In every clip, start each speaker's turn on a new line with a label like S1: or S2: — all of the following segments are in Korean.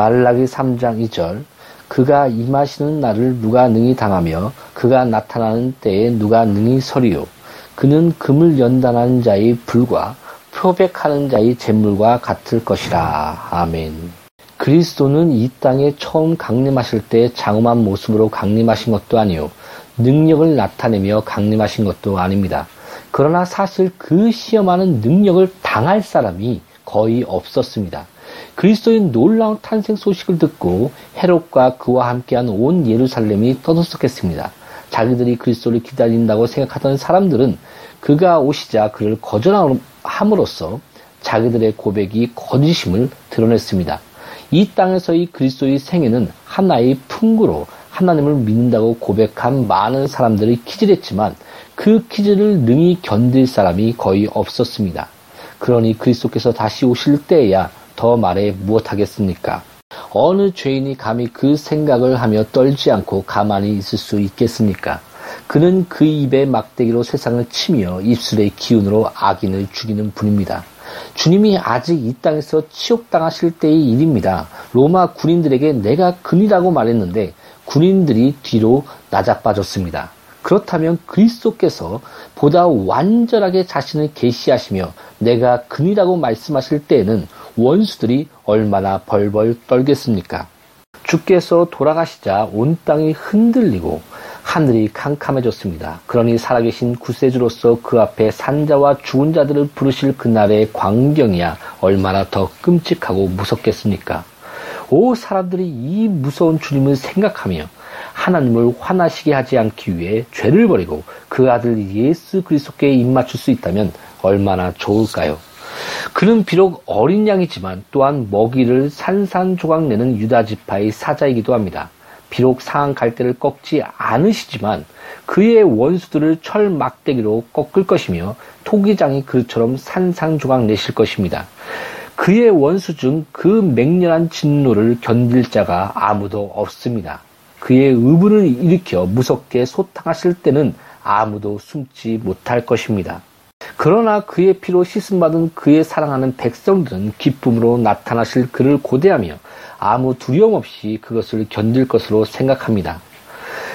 S1: 말라기 3장 2절 그가 임하시는 날을 누가 능히 당하며 그가 나타나는 때에 누가 능히 서리요 그는 금을 연단하는 자의 불과 표백하는 자의 재물과 같을 것이라. 아멘. 그리스도는 이 땅에 처음 강림하실 때 장엄한 모습으로 강림하신 것도 아니요 능력을 나타내며 강림하신 것도 아닙니다. 그러나 사실 그 시험하는 능력을 당할 사람이 거의 없었습니다. 그리스도의 놀라운 탄생 소식을 듣고 헤롯과 그와 함께한 온 예루살렘이 떠들썩했습니다. 자기들이 그리스도를 기다린다고 생각하던 사람들은 그가 오시자 그를 거절함으로써 자기들의 고백이 거짓임을 드러냈습니다. 이 땅에서의 그리스도의 생애는 하나의 풍구로 하나님을 믿는다고 고백한 많은 사람들이 키질했지만 그 키질을 능히 견딜 사람이 거의 없었습니다. 그러니 그리스도께서 다시 오실 때에야 더 말해 무엇하겠습니까? 어느 죄인이 감히 그 생각을 하며 떨지 않고 가만히 있을 수 있겠습니까? 그는 그 입에 막대기로 세상을 치며 입술의 기운으로 악인을 죽이는 분입니다. 주님이 아직 이 땅에서 치욕당하실 때의 일입니다. 로마 군인들에게 내가 근이라고 말했는데 군인들이 뒤로 나자빠졌습니다. 그렇다면 그리스도께서 보다 완전하게 자신을 계시하시며 내가 근이라고 말씀하실 때에는 원수들이 얼마나 벌벌 떨겠습니까? 주께서 돌아가시자 온 땅이 흔들리고 하늘이 캄캄해졌습니다. 그러니 살아계신 구세주로서 그 앞에 산자와 죽은 자들을 부르실 그날의 광경이야 얼마나 더 끔찍하고 무섭겠습니까? 오 사람들이 이 무서운 주님을 생각하며 하나님을 화나시게 하지 않기 위해 죄를 버리고 그 아들 예수 그리스도께 입맞출 수 있다면 얼마나 좋을까요? 그는 비록 어린 양이지만 또한 먹이를 산산조각 내는 유다 지파의 사자이기도 합니다. 비록 상한 갈대를 꺾지 않으시지만 그의 원수들을 철 막대기로 꺾을 것이며 토기장이 그처럼 산산조각 내실 것입니다. 그의 원수 중 그 맹렬한 진노를 견딜 자가 아무도 없습니다. 그의 의분을 일으켜 무섭게 소탕하실 때는 아무도 숨지 못할 것입니다. 그러나 그의 피로 씻음받은 그의 사랑하는 백성들은 기쁨으로 나타나실 그를 고대하며 아무 두려움 없이 그것을 견딜 것으로 생각합니다.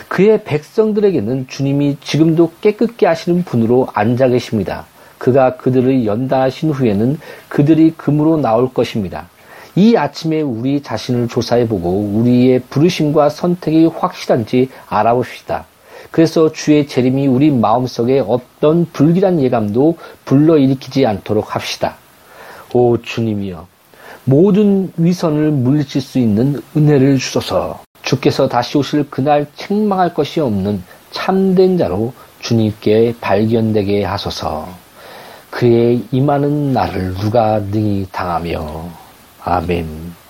S1: 그의 백성들에게는 주님이 지금도 깨끗게 하시는 분으로 앉아 계십니다. 그가 그들을 연단하신 후에는 그들이 금으로 나올 것입니다. 이 아침에 우리 자신을 조사해보고 우리의 부르심과 선택이 확실한지 알아봅시다. 그래서 주의 재림이 우리 마음속에 어떤 불길한 예감도 불러일으키지 않도록 합시다. 오 주님이여 모든 위선을 물리칠 수 있는 은혜를 주소서. 주께서 다시 오실 그날 책망할 것이 없는 참된 자로 주님께 발견되게 하소서. 그의 임하는 날을 누가 능히 당하며. 아멘